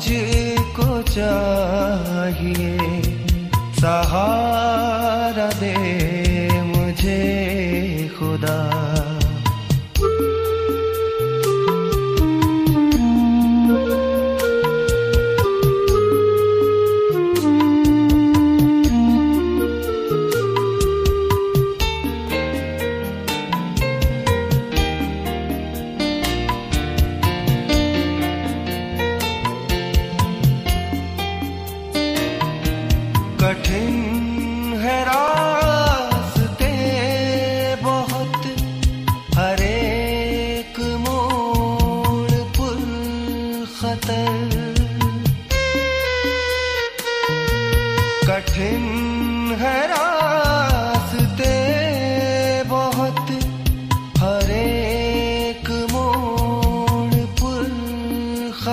मुझको चाहिए। सहारा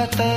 ಮಾತಾ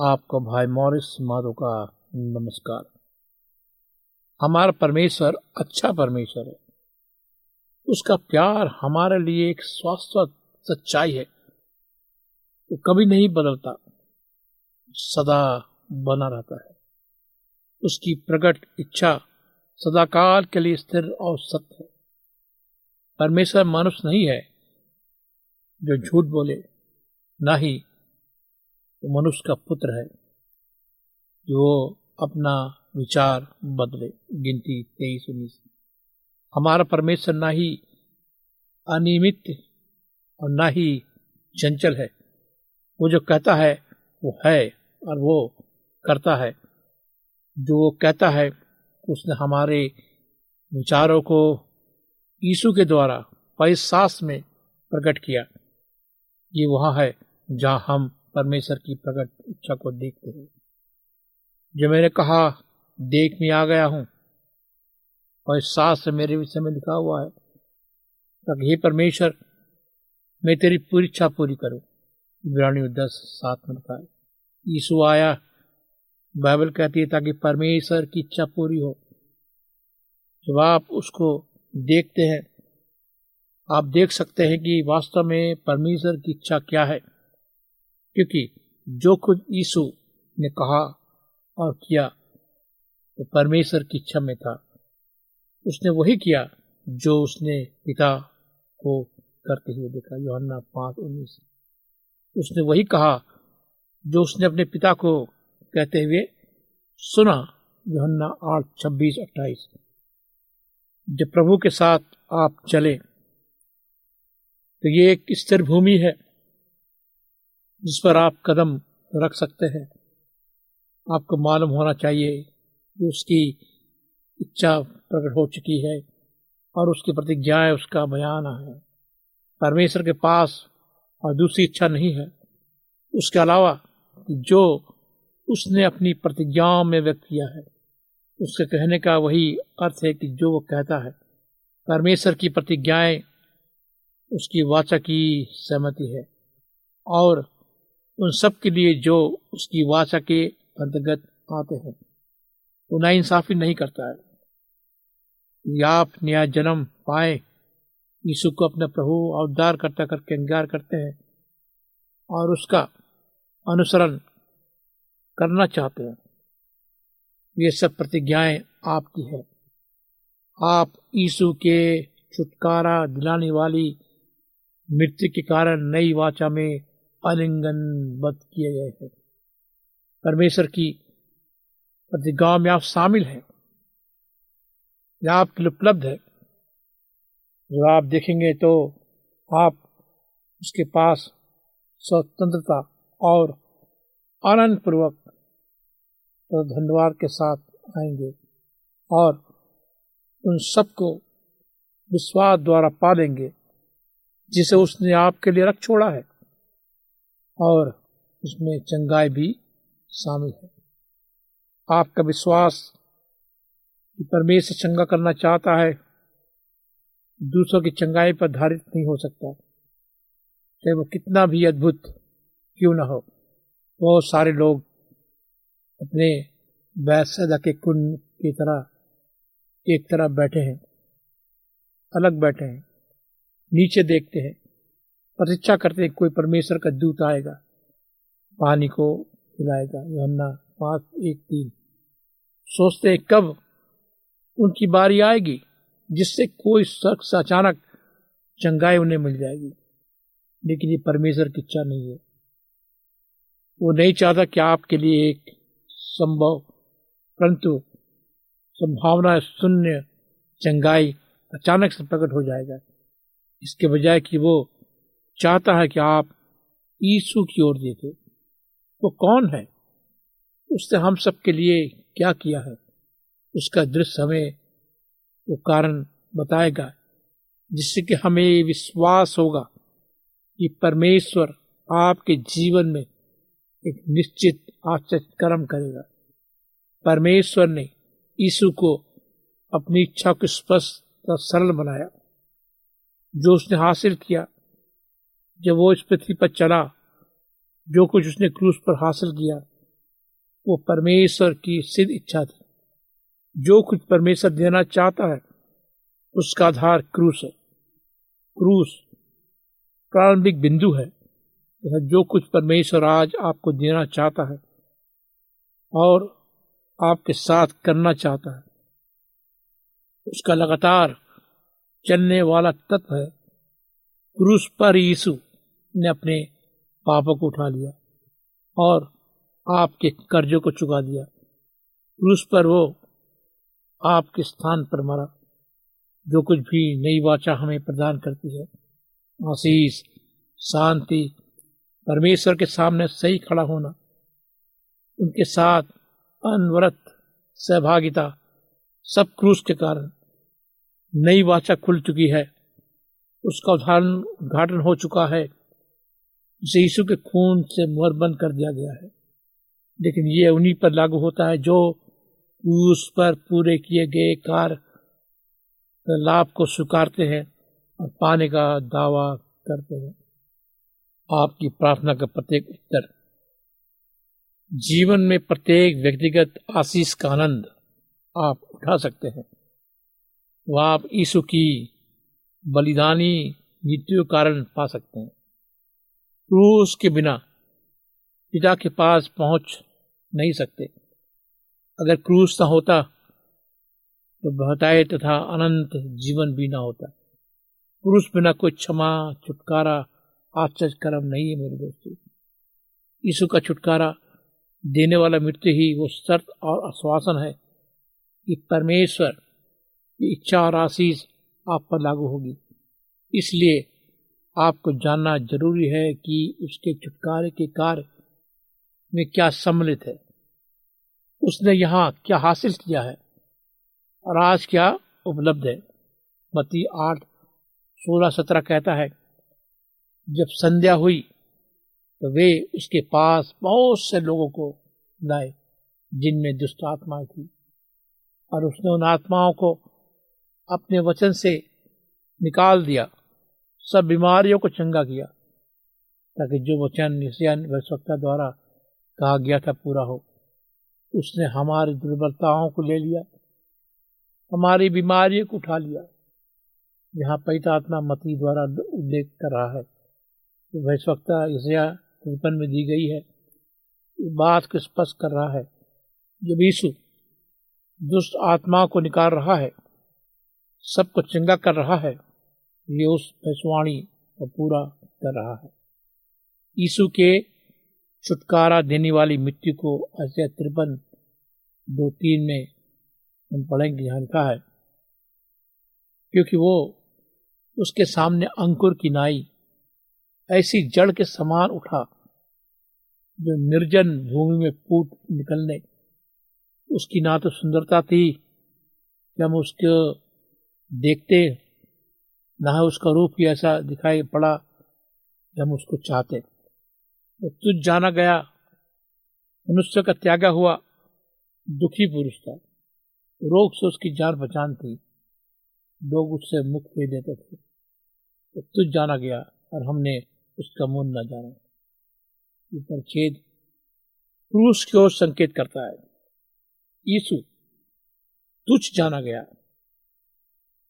आपको भाई मॉरिस माधो का नमस्कार। हमारा परमेश्वर अच्छा परमेश्वर है। उसका प्यार हमारे लिए एक शाश्वत सच्चाई है। वो कभी नहीं बदलता, सदा बना रहता है। उसकी प्रकट इच्छा सदाकाल के लिए स्थिर और सत्य है। परमेश्वर मनुष्य नहीं है जो झूठ बोले, ना ही वो मनुष्य का पुत्र है कि वो अपना विचार बदले, गिनती तेईस, उन्नीस। हमारा परमेश्वर ना ही अनियमित और ना ही चंचल है। वो जो कहता है, वो है और वो करता है। जो वो कहता है, उसने हमारे विचारों को यीशु के द्वारा पैसास में प्रकट किया। ये वहाँ है जहाँ हम परमेश्वर की प्रकट इच्छा को देखते हैं जो मैंने कहा, देख में आ गया हूँ। और सास से मेरे विषय में लिखा हुआ है ताकि हे परमेश्वर, मैं तेरी पूरी इच्छा पूरी करूँ। इब्रानी दस सात में लिखा है, यीशु आया, बाइबल कहती है, ताकि परमेश्वर की इच्छा पूरी हो। जब आप उसको देखते हैं, आप देख सकते हैं कि वास्तव में परमेश्वर की इच्छा क्या है। क्योंकि जो कुछ यीशु ने कहा और किया, वो तो परमेश्वर की इच्छा में था। उसने वही किया जो उसने पिता को करते हुए देखा। योहन्ना पाँच उन्नीस। उसने वही कहा जो उसने अपने पिता को कहते हुए सुना। योहन्ना आठ, छब्बीस, अट्ठाईस। जब प्रभु के साथ आप चले तो ये एक स्थिर भूमि है। जिस पर आप कदम रख सकते हैं। आपको मालूम होना चाहिए कि उसकी इच्छा प्रकट हो चुकी है और उसकी प्रतिज्ञाएँ उसका बयान है। परमेश्वर के पास और दूसरी इच्छा नहीं है। उसके अलावा जो उसने अपनी प्रतिज्ञाओं में व्यक्त किया है, उसके कहने का वही अर्थ है कि जो वो कहता है, परमेश्वर की प्रतिज्ञाएँ, उसकी वाचा की सहमति है। और उन सब के लिए जो उसकी वाचा के अंतर्गत आते हैं। वो ना इंसाफी नहीं करता है। आप नया जन्म पाए, यीशु को अपने प्रभु अवतार करता करके अंगार करते हैं और उसका अनुसरण करना चाहते हैं, ये सब प्रतिज्ञाएँ आपकी है। आप यीशु के छुटकारा दिलाने वाली मृत्यु के कारण नई वाचा में अलिंगन बद किए गए हैं। परमेश्वर की प्रतिज्ञाओं में आप शामिल हैं। यह आपके लिए उपलब्ध है। जब आप देखेंगे तो आप उसके पास स्वतंत्रता और आनंद पूर्वक तो धन्यवाद के साथ आएँगे और उन सबको विश्वास द्वारा पा लेंगे जिसे उसने आपके लिए रख छोड़ा है। और इसमें चंगाई भी शामिल है। आपका विश्वास कि परमेश्वर चंगा करना चाहता है, दूसरों की चंगाई पर धारित नहीं हो सकता। चाहे वो कितना भी अद्भुत क्यों ना हो, बहुत सारे लोग अपने वैसदा के कुंड की तरह एक तरह बैठे हैं, अलग बैठे हैं, नीचे देखते हैं। प्रतीक्षा करते कोई परमेश्वर का दूत आएगा, पानी को पिलाएगा। योहन्ना पाँच, एक, तीन। सोचते कब उनकी बारी आएगी, जिससे कोई शख्स अचानक चंगाई उन्हें मिल जाएगी। लेकिन ये परमेश्वर की इच्छा नहीं है। वो नहीं चाहता कि आपके लिए एक संभव, परंतु संभावना शून्य चंगाई अचानक से प्रकट हो जाएगा। इसके बजाय कि वो चाहता है कि आप ईसु की ओर देखें, वो कौन है? उसने हम सबके लिए क्या किया है? उसका दृश्य हमें वो कारण बताएगा, जिससे कि हमें विश्वास होगा कि परमेश्वर आपके जीवन में एक निश्चित आश्चर्य कर्म करेगा। परमेश्वर ने यीशु को अपनी इच्छा को स्पष्ट और सरल बनाया, जो उसने हासिल किया। जब वो इस पृथ्वी पर चला, जो कुछ उसने क्रूस पर हासिल किया, वो परमेश्वर की सिद्ध इच्छा थी। जो कुछ परमेश्वर देना चाहता है, उसका आधार क्रूस है। क्रूस प्रारंभिक बिंदु है जो कुछ परमेश्वर आज आपको देना चाहता है और आपके साथ करना चाहता है, उसका लगातार चलने वाला तत्व है क्रूस पर यीशु। ने अपने पापों को उठा लिया और आपके कर्जों को चुका दिया। क्रूस पर वो आपके स्थान पर मरा, जो कुछ भी नई वाचा हमें प्रदान करती है। आशीष, शांति, परमेश्वर के सामने सही खड़ा होना, उनके साथ अनवरत सहभागिता, सब क्रूस के कारण नई वाचा खुल चुकी है। उसका उदाहरण उद्घाटन हो चुका है। जिसे यीशु के खून से मुहर बंद कर दिया गया है। लेकिन ये उन्हीं पर लागू होता है जो उस पर पूरे किए गए कार्य लाभ को स्वीकारते हैं और पाने का दावा करते हैं। आपकी प्रार्थना का प्रत्येक उत्तर। जीवन में प्रत्येक व्यक्तिगत आशीष का आनंद आप उठा सकते हैं। वह आप यीशु की बलिदानी मृत्यु कारण पा सकते हैं। क्रूस के बिना पिता के पास पहुँच नहीं सकते। अगर क्रूस न होता तो बहताए तथा अनंत जीवन भी ना होता। क्रूस बिना कोई क्षमा, छुटकारा आश्चर्य कर्म नहीं है मेरे दोस्तों। यीशु का छुटकारा देने वाला मृत्यु ही वो शर्त और आश्वासन है कि परमेश्वर की इच्छा और आशीष आप पर लागू होगी। इसलिए आपको जानना ज़रूरी है कि उसके छुटकारे के कार्य में क्या सम्मिलित है। उसने यहाँ क्या हासिल किया है? और आज क्या उपलब्ध है? मती आठ, सोलह, सत्रह कहता है, जब संध्या हुई तो वे उसके पास बहुत से लोगों को लाए, जिनमें दुष्ट आत्माएँ थी। और उसने उन आत्माओं को अपने वचन से निकाल दिया। सब बीमारियों को चंगा किया, ताकि जो वचन निश्चयता द्वारा कहा गया था पूरा हो, उसने हमारी दुर्बलताओं को ले लिया, हमारी बीमारियों को उठा लिया। यहाँ पैता आत्मा मती द्वारा उल्लेख कर रहा है तो वैश्वक्ता इसया तिरपन में दी गई है। बात को स्पष्ट कर रहा है। जब यीशु दुष्ट आत्मा को निकाल रहा है सबको चंगा कर रहा है उस भैसवाणी को पूरा कर रहा है। यीशु के छुटकारा देने वाली मृत्यु को अजय तिरपन दो तीन में हम पढ़ेंगे, यहाँ लिखा है, क्योंकि वो उसके सामने अंकुर की नाई, ऐसी जड़ के समान उठा, जो निर्जन भूमि में फूट निकलने, उसकी ना तो सुंदरता थी, कि हम उसको देखते ना उसका रूप ही ऐसा दिखाई पड़ा कि हम उसको चाहते तो तुझ जाना गया। मनुष्य का त्यागा हुआ। दुखी पुरुष था। रोग से उसकी जान पहचान थी। लोग उससे मुख दे देते थे। तो तुझ जाना गया और हमने उसका मुँह न जाना। ये परछेद पुरुष की ओर संकेत करता है। यीशु, तुझ जाना गया।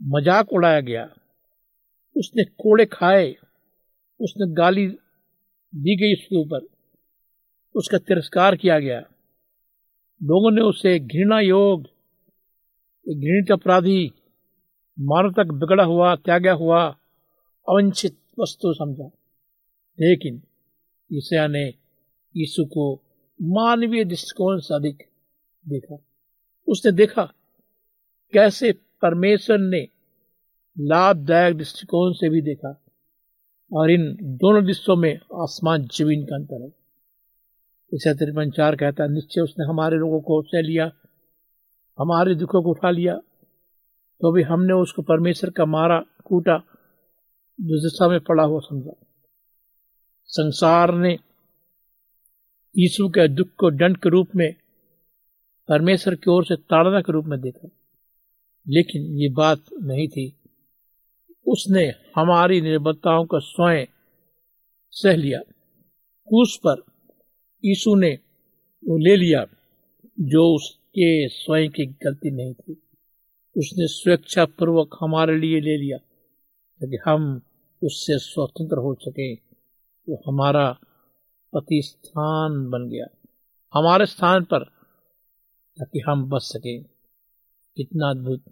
मज़ाक उड़ाया गया। उसने कोड़े खाए, उसने गाली दी गई उसके ऊपर, उसका तिरस्कार किया गया। लोगों ने उसे घृणा योग, घृणित अपराधी, मानव तक बिगड़ा हुआ त्यागा हुआ, अवंछित वस्तु समझा। लेकिन ईसा ने यीशु को मानवीय दृष्टिकोण से अधिक देखा। उसने देखा कैसे परमेश्वर ने लाभदायक दृष्टिकोण से भी देखा और इन दोनों दृश्यों में आसमान ज़मीन का अंतर है। इसे तिरपन चार कहता निश्चय उसने हमारे लोगों को उसने लिया, हमारे दुखों को उठा लिया तो भी हमने उसको परमेश्वर का मारा, कूटा, दुर्दशा में पड़ा हुआ समझा। संसार ने यीशु के दुख को दंड के रूप में, परमेश्वर की ओर से ताड़ना के रूप में देखा। लेकिन ये बात नहीं थी उसने हमारी निर्बलताओं का स्वयं सह लिया। उस पर यीशु ने वो ले लिया जो उसके स्वयं की गलती नहीं थी। उसने स्वेच्छा पूर्वक हमारे लिए ले लिया ताकि हम उससे स्वतंत्र हो सके। वो हमारा पति स्थान बन गया। हमारे स्थान पर ताकि हम बच सके। कितना अद्भुत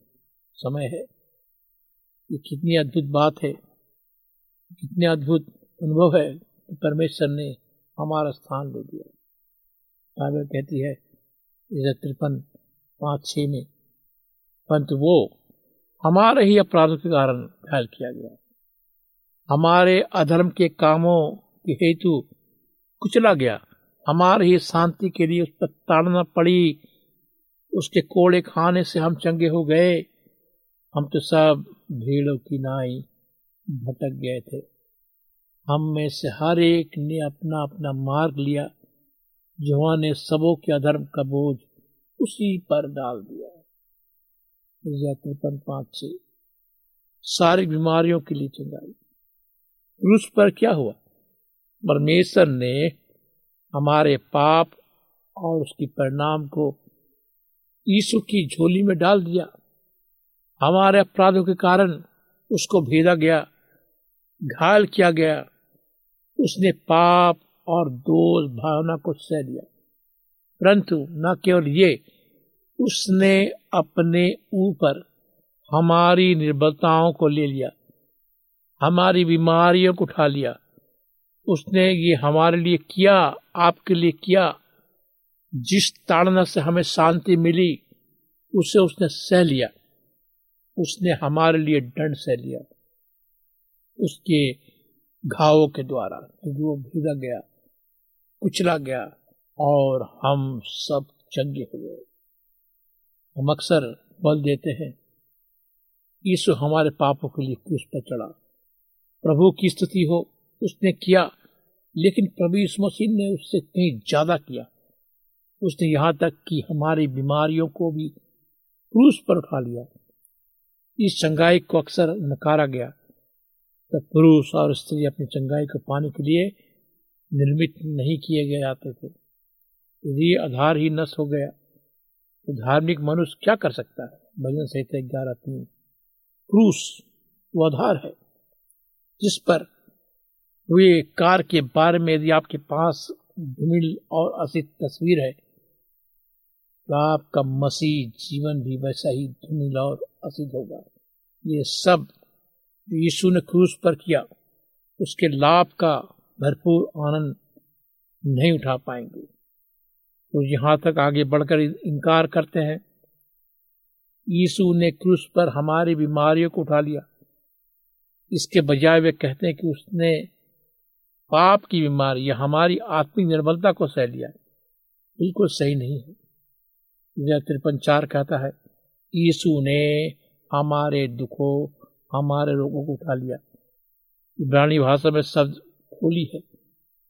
समय है। ये कितनी अद्भुत बात है, कितने अद्भुत अनुभव है कि परमेश्वर ने हमारा स्थान ले दिया बाइबल कहती है तिरपन पाँच छ में, परंतु वो हमारे ही अपराधों के कारण घायल किया गया। हमारे अधर्म के कामों के हेतु कुचला गया। हमारे ही शांति के लिए उस पर ताड़ना पड़ी। उसके कोड़े खाने से हम चंगे हो गए। हम तो सब भीड़ों की नाई भटक गए थे। हम में से हर एक ने अपना अपना मार्ग लिया। जुआ ने सबों के अधर्म का बोझ उसी पर डाल दिया। तिरपन पाँच से सारी बीमारियों के लिए चंगाई क्रूस पर क्या हुआ? परमेश्वर ने हमारे पाप और उसकी परिणाम को यीशु की झोली में डाल दिया। हमारे अपराधों के कारण उसको भेदा गया, घायल किया गया। उसने पाप और दोष भावना को सह लिया। परंतु न केवल ये, उसने अपने ऊपर हमारी निर्बलताओं को ले लिया, हमारी बीमारियों को उठा लिया। उसने ये हमारे लिए किया, आपके लिए किया। जिस ताड़ना से हमें शांति मिली, उसे उसने सह लिया। उसने हमारे लिए दंड सह लिया उसके घावों के द्वारा क्योंकि वो भीगा गया, कुचला गया और हम सब चंगे हुए हम अक्सर बल देते हैं, यीशु हमारे पापों के लिए क्रूस पर चढ़ा। प्रभु की स्तुति हो, उसने किया, लेकिन प्रभु यीशु मसीह ने उससे कहीं ज़्यादा किया। उसने यहाँ तक कि हमारी बीमारियों को भी क्रूस पर उठा लिया। इस चंगाई को अक्सर नकारा गया। तब पुरुष और स्त्री अपनी चंगाई को पाने के लिए निर्मित नहीं किए गए आते थे। यदि आधार ही नष्ट हो गया तो धार्मिक मनुष्य क्या कर सकता है? भजन सहित ग्यारह तीन। क्रूस वो आधार है, जिस पर हुए कार के बारे में यदि आपके पास धूमिल और असित तस्वीर है तो आपका मसीह जीवन भी वैसा ही धूमिल और असित होगा। ये सब जो यीशु ने क्रूस पर किया, उसके लाभ का भरपूर आनंद नहीं उठा पाएँगे। तो यहाँ तक आगे बढ़कर इनकार करते हैं। यीशु ने क्रूस पर हमारी बीमारियों को उठा लिया। इसके बजाय वे कहते हैं कि उसने पाप की बीमारी या हमारी आत्मिक निर्बलता को सह लिया बिल्कुल सही नहीं है। तिरपन चार कहता है यीशु ने हमारे दुखों, हमारे रोगों को उठा लिया। इब्रानी भाषा में शब्द खोली है।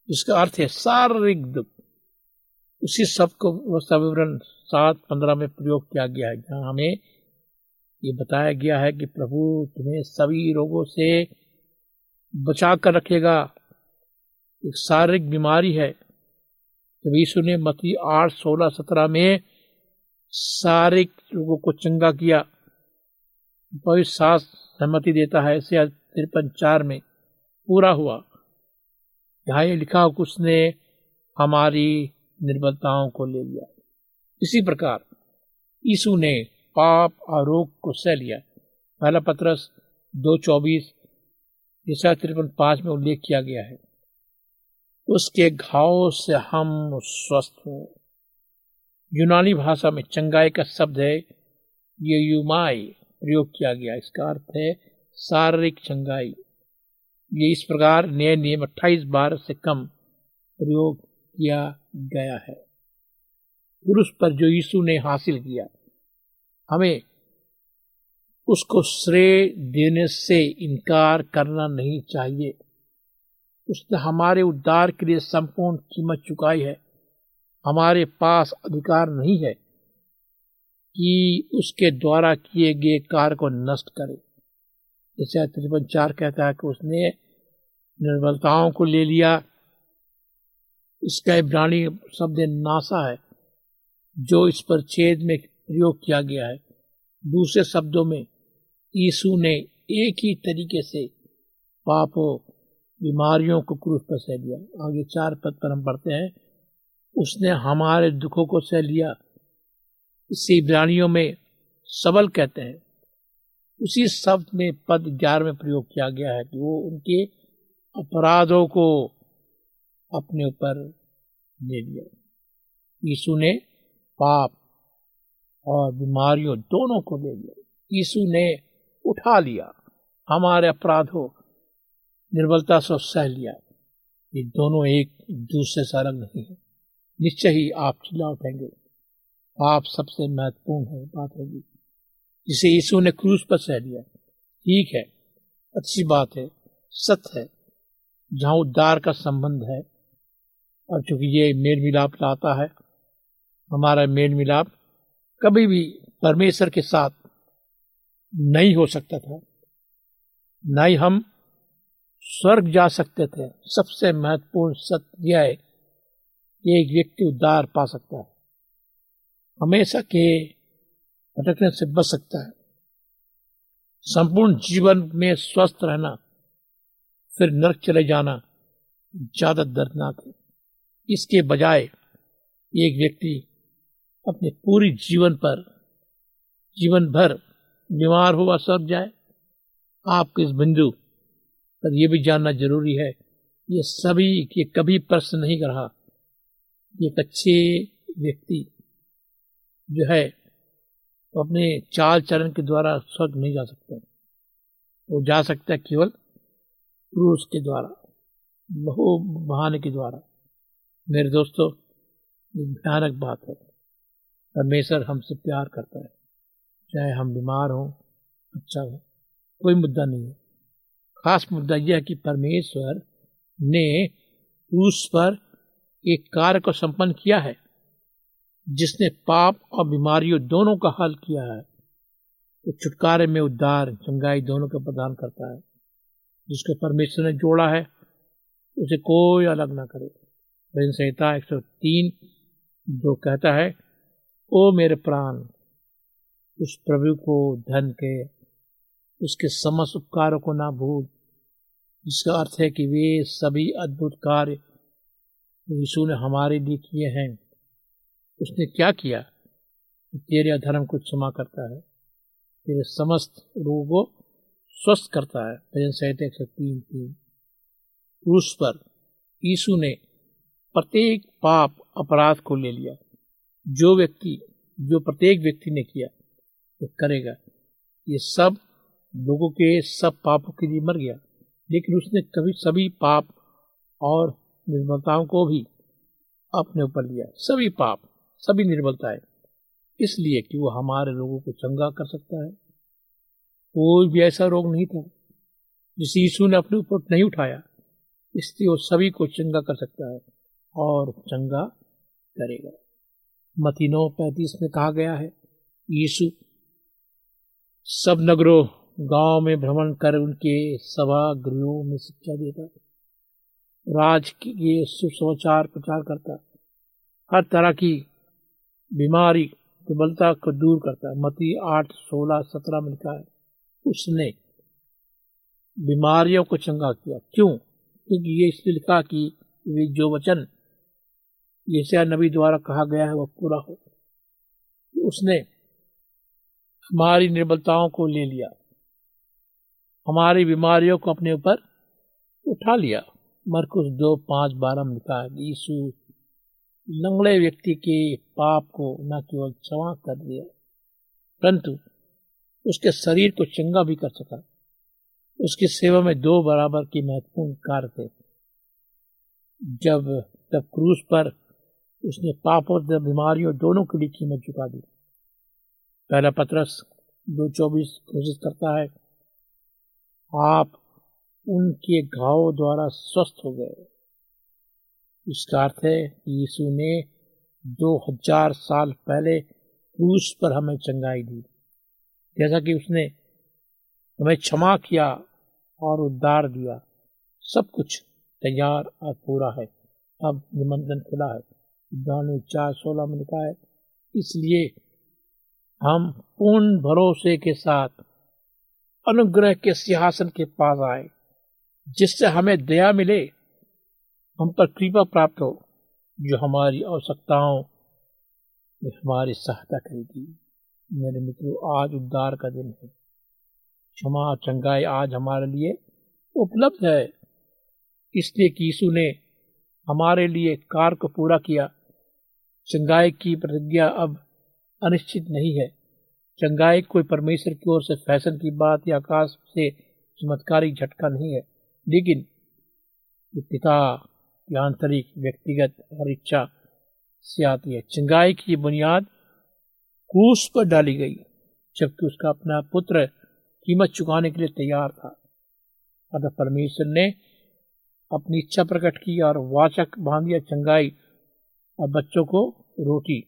जिसका अर्थ है शारीरिक दुख। उसी शब्द को विवरण सात पंद्रह में प्रयोग किया गया है, जहाँ हमें ये बताया गया है कि प्रभु तुम्हें सभी रोगों से बचा कर रखेगा। एक शारीरिक बीमारी है। जब यीशु ने मती आठ, सोलह, सत्रह में शारीरिक लोगों को चंगा किया। पवित्र सास सहमति देता है, ऐसे तिरपन चार में पूरा हुआ। यहाँ ये लिखा उसने हमारी निर्बलताओं को ले लिया। इसी प्रकार यीशु ने पाप और रोग को सह लिया। पहला पत्रस दो चौबीस ईसा तिरपन पाँच में उल्लेख किया गया है। उसके घाव से हम स्वस्थ हो। यूनानी भाषा में चंगाई का शब्द है, ये युमाई प्रयोग किया गया। इसका अर्थ है शारीरिक चंगाई। ये इस प्रकार नए नियम 28 बार से कम प्रयोग किया गया है। पुरुष पर जो यीशु ने हासिल किया, हमें उसको श्रेय देने से इनकार करना नहीं चाहिए। उसने हमारे उद्धार के लिए संपूर्ण कीमत चुकाई है। हमारे पास अधिकार नहीं है कि उसके द्वारा किए गए कार्य को नष्ट करे। जैसे तिरपन चार कहता है कि उसने निर्बलताओं को ले लिया। इसका इब्रानी शब्द नासा है, जो इस पर छेद में प्रयोग किया गया है। दूसरे शब्दों में, यीशु ने एक ही तरीके से पापों, बीमारियों को क्रूस पर सह दिया। आगे चार पद पर हम पढ़ते हैं। उसने हमारे दुखों को सह लिया। इससे इब्रानियों में सबल कहते हैं। उसी शब्द में पद ग्यारह में प्रयोग किया गया है कि वो उनके अपराधों को अपने ऊपर ले लिया। यीशु ने पाप और बीमारियों दोनों को ले लिया। यीशु ने उठा लिया। हमारे अपराधों, निर्बलता से सह लिया। ये दोनों एक दूसरे से अलग नहीं है। निश्चय ही आप चिल्ला उठेंगे। पाप सबसे महत्वपूर्ण है, बात होगी। जिसे यीशु ने क्रूज पर सह लिया। ठीक है, अच्छी बात है सत्य है। जहाँ उद्धार का संबंध है, और चूँकि ये मेल मिलाप लाता है, हमारा मेल मिलाप कभी भी परमेश्वर के साथ नहीं हो सकता था। न ही हम स्वर्ग जा सकते थे। सबसे महत्वपूर्ण सत्य यह है कि एक व्यक्ति उद्धार पा सकता है। हमेशा के भटकने से बच सकता है। संपूर्ण जीवन में स्वस्थ रहना, फिर नरक चले जाना ज़्यादा दर्दनाक है। इसके बजाय एक व्यक्ति अपने पूरी जीवन पर, जीवन भर बीमार हुआ सर जाए। आपके इस बिंदु पर यह भी जानना ज़रूरी है ये सभी ये कभी प्रश्न नहीं रहा। एक अच्छे व्यक्ति जो है तो अपने चाल चरण के द्वारा स्वर्ग नहीं जा सकता। वो जा सकता है केवल क्रूस के द्वारा, बहु बहाने के द्वारा। मेरे दोस्तों भयानक बात है। परमेश्वर हमसे प्यार करता है। चाहे हम बीमार हों अच्छा हो, कोई मुद्दा नहीं है। खास मुद्दा यह है कि परमेश्वर ने क्रूस पर एक कार्य को संपन्न किया है, जिसने पाप और बीमारियों दोनों का हल किया है तो छुटकारे में उद्धार चंगाई दोनों का प्रदान करता है। जिसको परमेश्वर ने जोड़ा है, उसे कोई अलग ना करे। भजन संहिता एक सौ तीन जो कहता है, ओ मेरे प्राण, उस प्रभु को धन के, उसके समस्त उपकारों को ना भूल, जिसका अर्थ है कि वे सभी अद्भुत कार्य यीशु ने हमारे लिए किए हैं। उसने क्या किया? तेरे अधर्म को क्षमा करता है। तेरे समस्त रोगों को स्वस्थ करता है। भजन संहिता एक सौ तीन तीन। क्रूस पर यीशु ने प्रत्येक पाप अपराध को ले लिया। जो व्यक्ति, जो प्रत्येक व्यक्ति ने किया, वो करेगा। ये सब लोगों के सब पापों के लिए मर गया। लेकिन उसने कभी सभी पाप और निर्बलताओं को भी अपने ऊपर लिया। सभी पाप, सभी निर्बलताएँ इसलिए कि वो हमारे लोगों को चंगा कर सकता है। कोई भी ऐसा रोग नहीं था, जिसे यीशु ने अपने ऊपर नहीं उठाया। इसलिए वो सभी को चंगा कर सकता है और चंगा करेगा। मती नौ पैंतीस में कहा गया है, यीशु सब नगरों, गाँव में भ्रमण कर उनके सभा गृहों में शिक्षा देता। राज के सुसमाचार प्रचार करता हर तरह की बीमारी, दुर्बलता को दूर करता है। मती आठ, सोलह, सत्रह में लिखा है, उसने बीमारियों को चंगा किया। क्यों? क्योंकि ये इसलिए लिखा कि वे जो वचन यशया नबी द्वारा कहा गया है, वह पूरा हो। उसने हमारी निर्बलताओं को ले लिया, हमारी बीमारियों को अपने ऊपर उठा लिया। मरकुस दो पाँच बारह में लिखा है, यीशु लंगड़े व्यक्ति के पाप को न केवल क्षमा कर दिया परंतु उसके शरीर को चंगा भी कर सका। उसकी सेवा में दो बराबर की महत्वपूर्ण कार्य थे। जब, तब क्रूस पर उसने पाप और बीमारियों दोनों के लिए कीमत चुका दी। पहला पत्रस दो चौबीस कोशिश करता है, आप उनके घाव द्वारा स्वस्थ हो गए। इसका अर्थ है कि यीशु ने दो हज़ार साल पहले क्रूस पर हमें चंगाई दी। जैसा कि उसने हमें क्षमा किया और उद्धार दिया। सब कुछ तैयार और पूरा है। अब निमंत्रण खुला है। दानी चार सोलह में लिखा है, इसलिए हम पूर्ण भरोसे के साथ अनुग्रह के सिंहासन के पास आए। जिससे हमें दया मिले, हम पर कृपा प्राप्त हो, जो हमारी आवश्यकताओं में हमारी सहायता करेगी। मेरे मित्रों, आज उद्धार का दिन है। क्षमा चंगाई आज हमारे लिए उपलब्ध है। इसलिए कि यीशु ने हमारे लिए कार को पूरा किया। चंगाई की प्रतिज्ञा अब अनिश्चित नहीं है। चंगाई कोई परमेश्वर की ओर से फ़ैशन की बात या आकाश से चमत्कारी झटका नहीं है। लेकिन पिता की आंतरिक, व्यक्तिगत और इच्छा से आती है। चंगाई की बुनियाद क्रूस पर डाली गई जबकि उसका अपना पुत्र कीमत चुकाने के लिए तैयार था। अतः परमेश्वर ने अपनी इच्छा प्रकट की और वाचक बाँध दिया चंगाई और बच्चों को रोटी,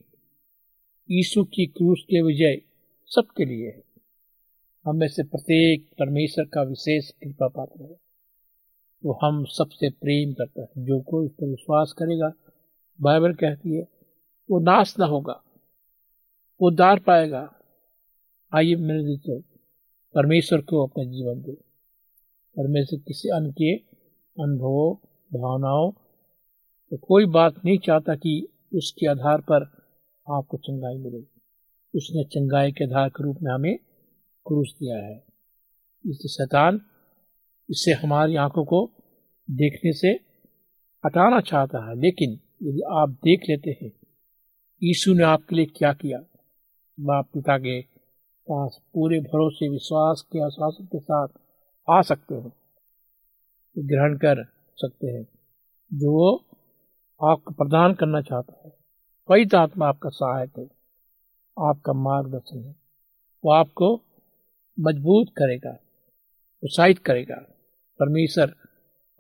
यीशु की क्रूस के विजय सबके लिए है। हम में से प्रत्येक परमेश्वर का विशेष कृपा पात्र है। वो हम सबसे प्रेम करता है। जो कोई उस पर विश्वास करेगा, बाइबल कहती है, वो नाश ना होगा, वो दार पाएगा। आइए मेरे दोस्तों परमेश्वर को अपना जीवन दे। परमेश्वर किसी अन्य के अनुभवों, भावनाओं तो कोई बात नहीं चाहता कि उसके आधार पर आपको चंगाई मिले। उसने चंगाई के आधार के रूप में हमें क्रूस दिया है। इसलिए शैतान, इससे हमारी आँखों को देखने से हटाना चाहता है। लेकिन यदि आप देख लेते हैं, यीशु ने आपके लिए क्या किया? बाप पिता के पास पूरे भरोसे, विश्वास के आश्वासन के साथ आ सकते हैं, ग्रहण कर सकते हैं, जो वो आपको प्रदान करना चाहता है। पवित्र आत्मा आपका सहायक है, आपका मार्गदर्शन है, वो आपको मज़बूत करेगा, उत्साहित करेगा। परमेश्वर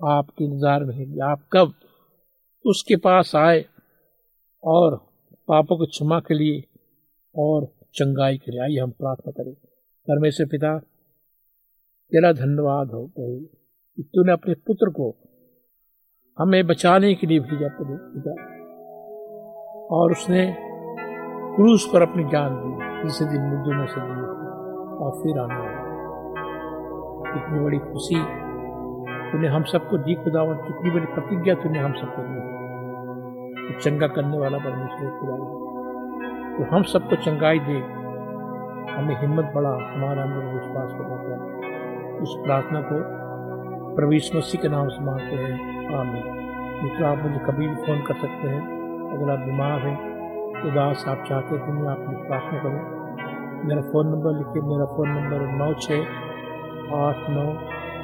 आपके इंतज़ार में है आप कब उसके पास आए और पापों को क्षमा के लिए और चंगाई के लिए आइए, हम प्रार्थना करें। परमेश्वर पिता, तेरा धन्यवाद हो प्रभु कि तूने अपने पुत्र को हमें बचाने के लिए भेजा प्रभु पिता। और उसने क्रूस पर अपनी जान दी तीसरे दिन मुद्दों में से दी और फिर आने कितनी बड़ी खुशी तूने हम सबको दी खुदावन कितनी बड़ी प्रतिज्ञा तूने हम सबको दी। तो चंगा करने वाला परमेश्वर खुदावन तो हम सबको चंगाई दे। हमें हिम्मत बढ़ा, हमारा अंदर विश्वास कर इस प्रार्थना को प्रवीष मसीह के नाम से मांगते हैं। आमीन। मित्रों, आप मुझे कभी भी फ़ोन कर सकते हैं। अगर आप बीमार हैं उदास आप चाहते हैं मैं आपकी प्रार्थना करूँ। मेरा फ़ोन नंबर लिखिए, मेरा फ़ोन नंबर नौ छः आठ नौ